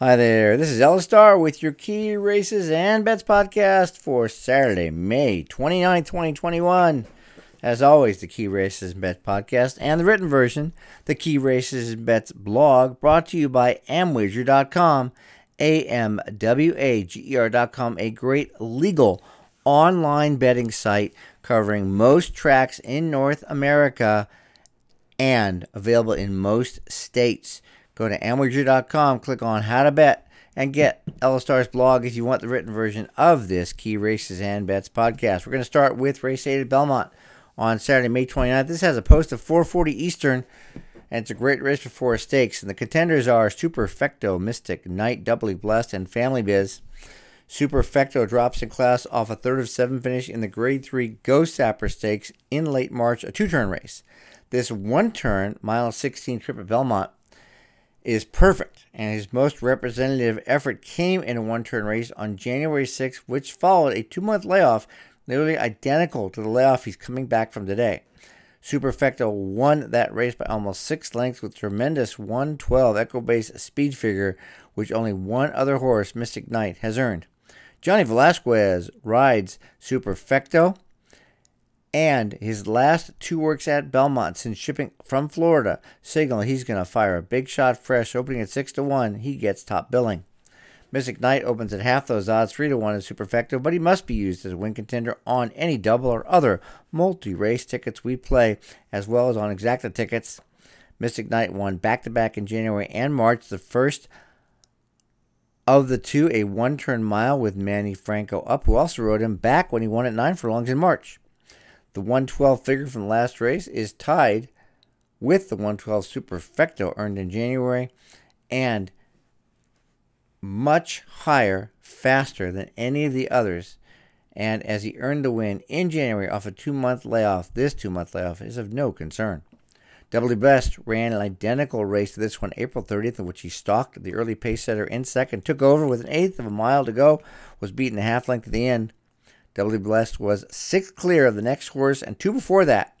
Hi there, this is Ella Star with your Key Races and Bets podcast for Saturday, May 29, 2021. As always, the Key Races and Bets podcast and the written version, the Key Races and Bets blog, brought to you by Amwager.com, A-M-W-A-G-E-R.com, a great legal online betting site covering most tracks in North America and available in most states. Go to Amwager.com, click on How to Bet, and get Ella Star's blog if you want the written version of this Key Races and Bets podcast. We're going to start with race 8 at Belmont on Saturday, May 29th. This has a post of 440 Eastern, and it's a great race for four stakes. And the contenders are Superfecto, Mystic, Knight, Doubly Blessed, and Family Biz. Superfecto drops in class off a third of seven finish in the Grade 3 Ghostzapper Stakes in late March, a two turn race. This one turn, mile 16 trip at Belmont, is perfect, and his most representative effort came in a one turn race on January 6th, which followed a two month layoff nearly identical to the layoff he's coming back from today. Superfecto won that race by almost six lengths with tremendous 112 Equibase speed figure, which only one other horse, Mystic Knight, has earned. Johnny Velazquez rides Superfecto and his last two works at Belmont since shipping from Florida signal he's going to fire a big shot fresh, opening at 6 to 1. He gets top billing. Mystic Knight opens at half those odds, 3 to 1 is Superfecto, but he must be used as a win contender on any double or other multi race tickets we play, as well as on exacta tickets. Mystic Knight won back to back in January and March, the first of the two, a one turn mile with Manny Franco up, who also rode him back when he won at 9 furlongs in March. The 112 figure from the last race is tied with the 112 Superfecto earned in January and much higher, faster than any of the others. And as he earned the win in January off a two month layoff, this two month layoff is of no concern. Doubly Blessed ran an identical race to this one April 30th, in which he stalked the early pace setter in second, took over with an eighth of a mile to go, was beaten a half length at the end. Doubly Blessed was sixth clear of the next horse and two before that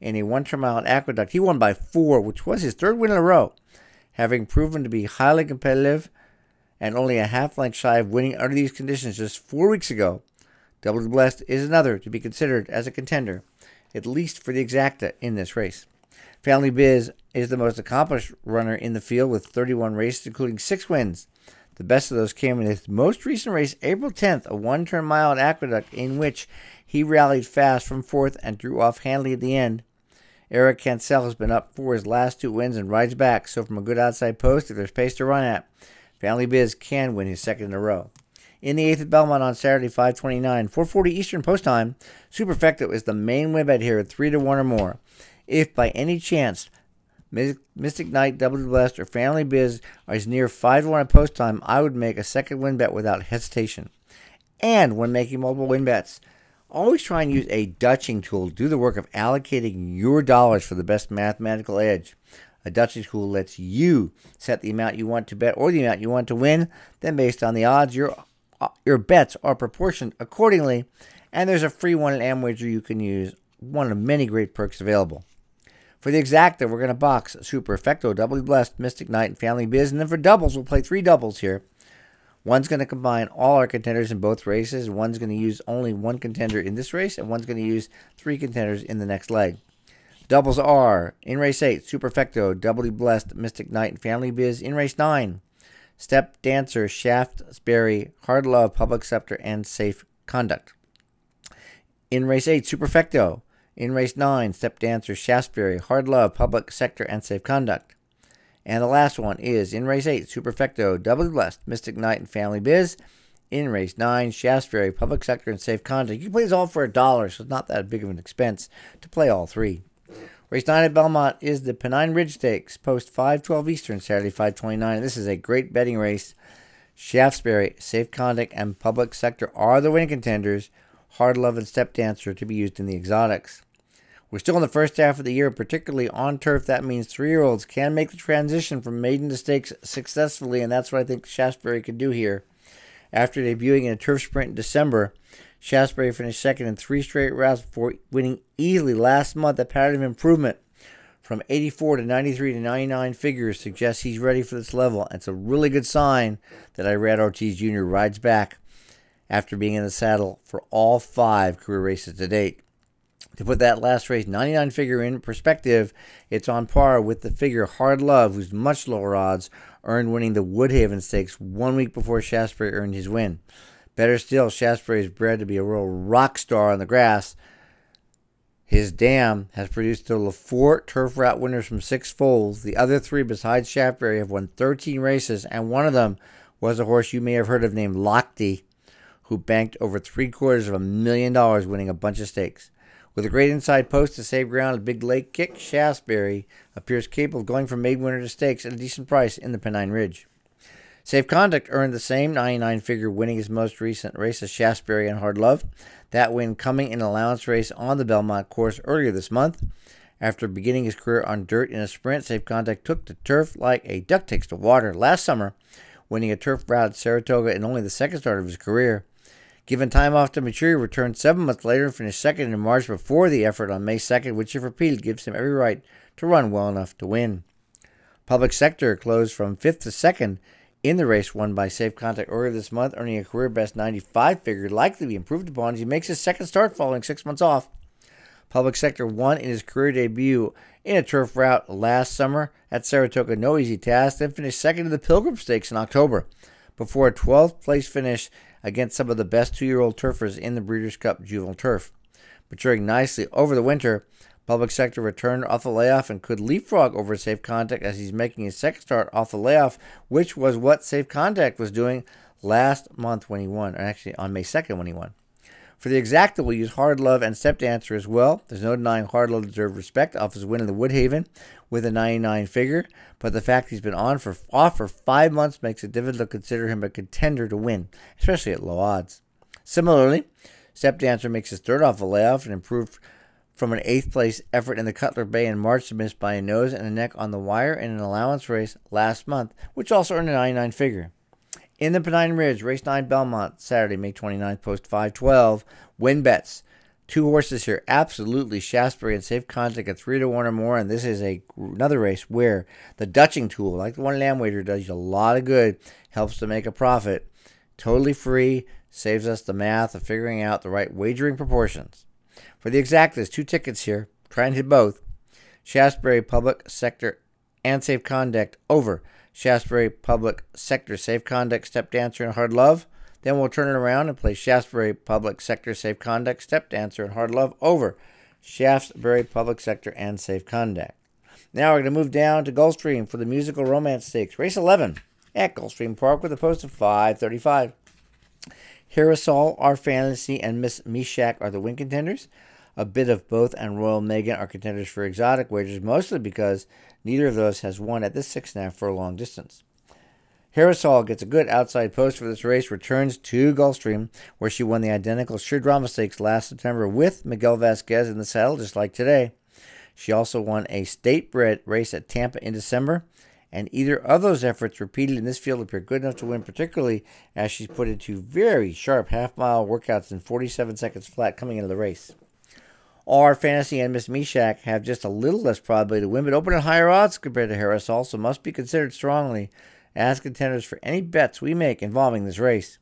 in a one turn mile Aqueduct. He won by four, which was his third win in a row, having proven to be highly competitive and only a half length shy of winning under these conditions just four weeks ago. Doubly Blessed is another to be considered as a contender, at least for the exacta in this race. Family Biz is the most accomplished runner in the field with 31 races, including six wins. The best of those came in his most recent race, April 10th, a one turn mile at Aqueduct, in which he rallied fast from fourth and drew off handily at the end. Eric Cancel has been up for his last two wins and rides back, so from a good outside post, if there's pace to run at, Family Biz can win his second in a row. In the eighth at Belmont on Saturday, 529, 440 Eastern Post Time, Superfecto is the main win bet here at 3 to 1 or more. If by any chance Mystic Knight, Double Blessed, or Family Biz are as near 5 to 1 at post time, I would make a second win bet without hesitation. And when making multiple win bets, always try and use a Dutching tool to do the work of allocating your dollars for the best mathematical edge. A Dutching tool lets you set the amount you want to bet or the amount you want to win. Then, based on the odds, your uh, your bets are proportioned accordingly. And there's a free one at Amwager you can use. One of many great perks available. For the exacta, we're going to box Super Superfecto, Doubly Blessed, Mystic Knight, and Family Biz. And then for doubles, we'll play three doubles here. One's going to combine all our contenders in both races. One's going to use only one contender in this race, and one's going to use three contenders in the next leg. Doubles are in race 8, Superfecto, Doubly Blessed, Mystic Knight, and Family Biz. In race 9, Step Dancer, Shaftesbury, Hard Love, Public Sector, and Safe Conduct. In race 8, Superfecto, in race 9, Step Dancer, Shaftesbury, Hard Love, Public Sector, and Safe Conduct. And the last one is in race 8, Superfecto, Doubly Blessed, Mystic Knight, and Family Biz. In race 9, Shaftesbury, Public Sector, and Safe Conduct. You can play these all for a dollar, so it's not that big of an expense to play all three. Race 9 at Belmont is the Pennine Ridge Stakes, post 512 Eastern, Saturday 529. This is a great betting race. Shaftesbury, Safe Conduct, and Public Sector are the winning contenders. Hard Love and Step Dancer to be used in the exotics. We're still in the first half of the year, particularly on turf. That means three year olds can make the transition from maiden to stakes successfully, and that's what I think Shaftesbury could do here. After debuting in a turf sprint in December, Shaftesbury finished second in three straight rounds before winning easily last month, a pattern of improvement from 84 to 93 to 99 figures suggests he's ready for this level. It's a really good sign that Irad Ortiz Jr. rides back after being in the saddle for all five career races to date. To put that last race 99 figure in perspective, it's on par with the figure Hard Love, who's much lower odds, earned winning the Woodhaven Stakes one week before Shaftesbury earned his win. Better still, Shaftesbury is bred to be a real rock star on the grass. His dam has produced total of four turf route winners from six foals. The other three, besides Shaftesbury, have won 13 races, and one of them was a horse you may have heard of named Lochte, who banked over three quarters of a million dollars winning a bunch of stakes. With a great inside post to save ground, a big leg kick, Shaftesbury appears capable of going from maiden winner to stakes at a decent price in the Pennine Ridge. Safe Conduct earned the same 99 figure, winning his most recent race as Shaftesbury and Hard Love. That win coming in an allowance race on the Belmont course earlier this month. After beginning his career on dirt in a sprint, Safe Conduct took to turf like a duck takes to water last summer, winning a turf route at Saratoga in only the second start of his career. Given time off to mature, he returned seven months later and finished second in March before the effort on May 2nd, which, if repeated, gives him every right to run well enough to win. Public Sector closed from fifth to second in the race won by Safe Conduct earlier this month, earning a career best 95 figure, likely to be improved upon as he makes his second start following six months off. Public Sector won in his career debut in a turf route last summer at Saratoga, no easy task, then finished second in the Pilgrim Stakes in October before a 12th place finish against some of the best two year old turfers in the Breeders' Cup Juvenile Turf. Maturing nicely over the winter, Public Sector returned off the layoff and could leapfrog over Safe Conduct as he's making his second start off the layoff, which was what Safe Conduct was doing last month when he won, or actually on May 2nd when he won. For the exacta, we'll use Hard Love and Step Dancer as well. There's no denying Hard Love deserved respect off his win in the Woodhaven with a 99 figure, but the fact he's been on for off for five months makes it difficult to consider him a contender to win, especially at low odds. Similarly, Step Dancer makes his third off the layoff and improved from an eighth place effort in the Cutler Bay in March to miss by a nose and a neck on the wire in an allowance race last month, which also earned a 99 figure. In the Pennine Ridge, race 9 Belmont, Saturday, May 29th, post 512. Win bets. Two horses here, absolutely Shaftesbury and Safe Conduct at 3 to 1 or more. And this is a another race where the Dutching tool, like the one Lamb Wager, does you a lot of good, helps to make a profit. Totally free, saves us the math of figuring out the right wagering proportions. For the exact, there's two tickets here. Try and hit both. Shaftesbury Public Sector and Safe Conduct over Shaftesbury Public Sector Safe Conduct, Step Dancer, and Hard Love. Then we'll turn it around and play Shaftesbury Public Sector Safe Conduct, Step Dancer, and Hard Love over Shaftesbury Public Sector and Safe Conduct. Now we're going to move down to Gulfstream for the Musical Romance Stakes, race 11 at Gulfstream Park with a post of 535. Hirasol, Our Fantasy, and Miss Meshach are the win contenders. A bit of both and Royal Megan are contenders for exotic wagers, mostly because Neither of those has won at this six and a half for a long distance. Harrisall gets a good outside post for this race, returns to Gulfstream, where she won the identical Sure Drama Stakes last September with Miguel Vasquez in the saddle, just like today. She also won a state bred race at Tampa in December, and either of those efforts repeated in this field appear good enough to win, particularly as she's put into very sharp half mile workouts in 47 seconds flat coming into the race. Our fantasy and Miss Meshach have just a little less probability to win, but open at higher odds compared to Harris also must be considered strongly as contenders for any bets we make involving this race.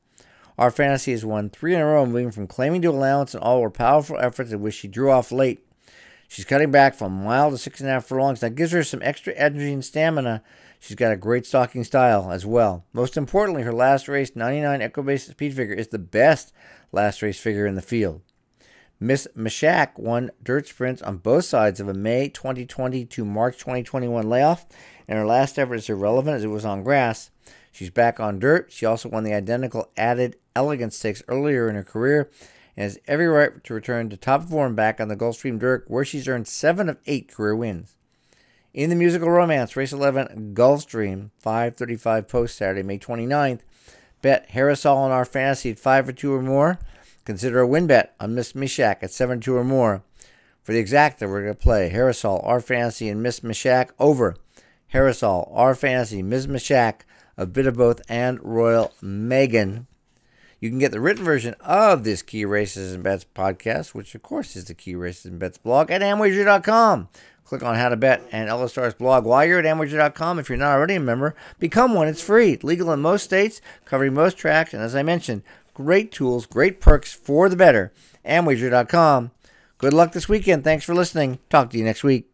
Our fantasy has won three in a row, moving from claiming to allowance in all her powerful efforts in which she drew off late. She's cutting back from a mile to six and a half furlongs. That gives her some extra energy and stamina. She's got a great stalking style as well. Most importantly, her last race, 99 Equibase speed figure, is the best last race figure in the field. Miss Meshach won dirt sprints on both sides of a May 2020 to March 2021 layoff, and her last effort is irrelevant as it was on grass. She's back on dirt. She also won the identical added elegance stakes earlier in her career and has every right to return to top form back on the Gulfstream Dirt, where she's earned seven of eight career wins. In the musical romance, race 11, Gulfstream, 535 post Saturday, May 29th. Bet Harrisall in our fantasy at 5 or 2 or more. Consider a win bet on Miss Meshach at 7 2 or more. For the exacta, we're going to play Harrisall, Our Fantasy, and Miss Meshach over Harrisall, Our Fantasy, Miss Meshach, a bit of both, and Royal Megan. You can get the written version of this Key Races and Bets podcast, which of course is the Key Races and Bets blog at amwager.com. Click on How to Bet and Star's blog while you're at amwager.com. If you're not already a member, become one. It's free, legal in most states, covering most tracks, and as I mentioned, great tools, great perks for the better. Amwager.com. Good luck this weekend. Thanks for listening. Talk to you next week.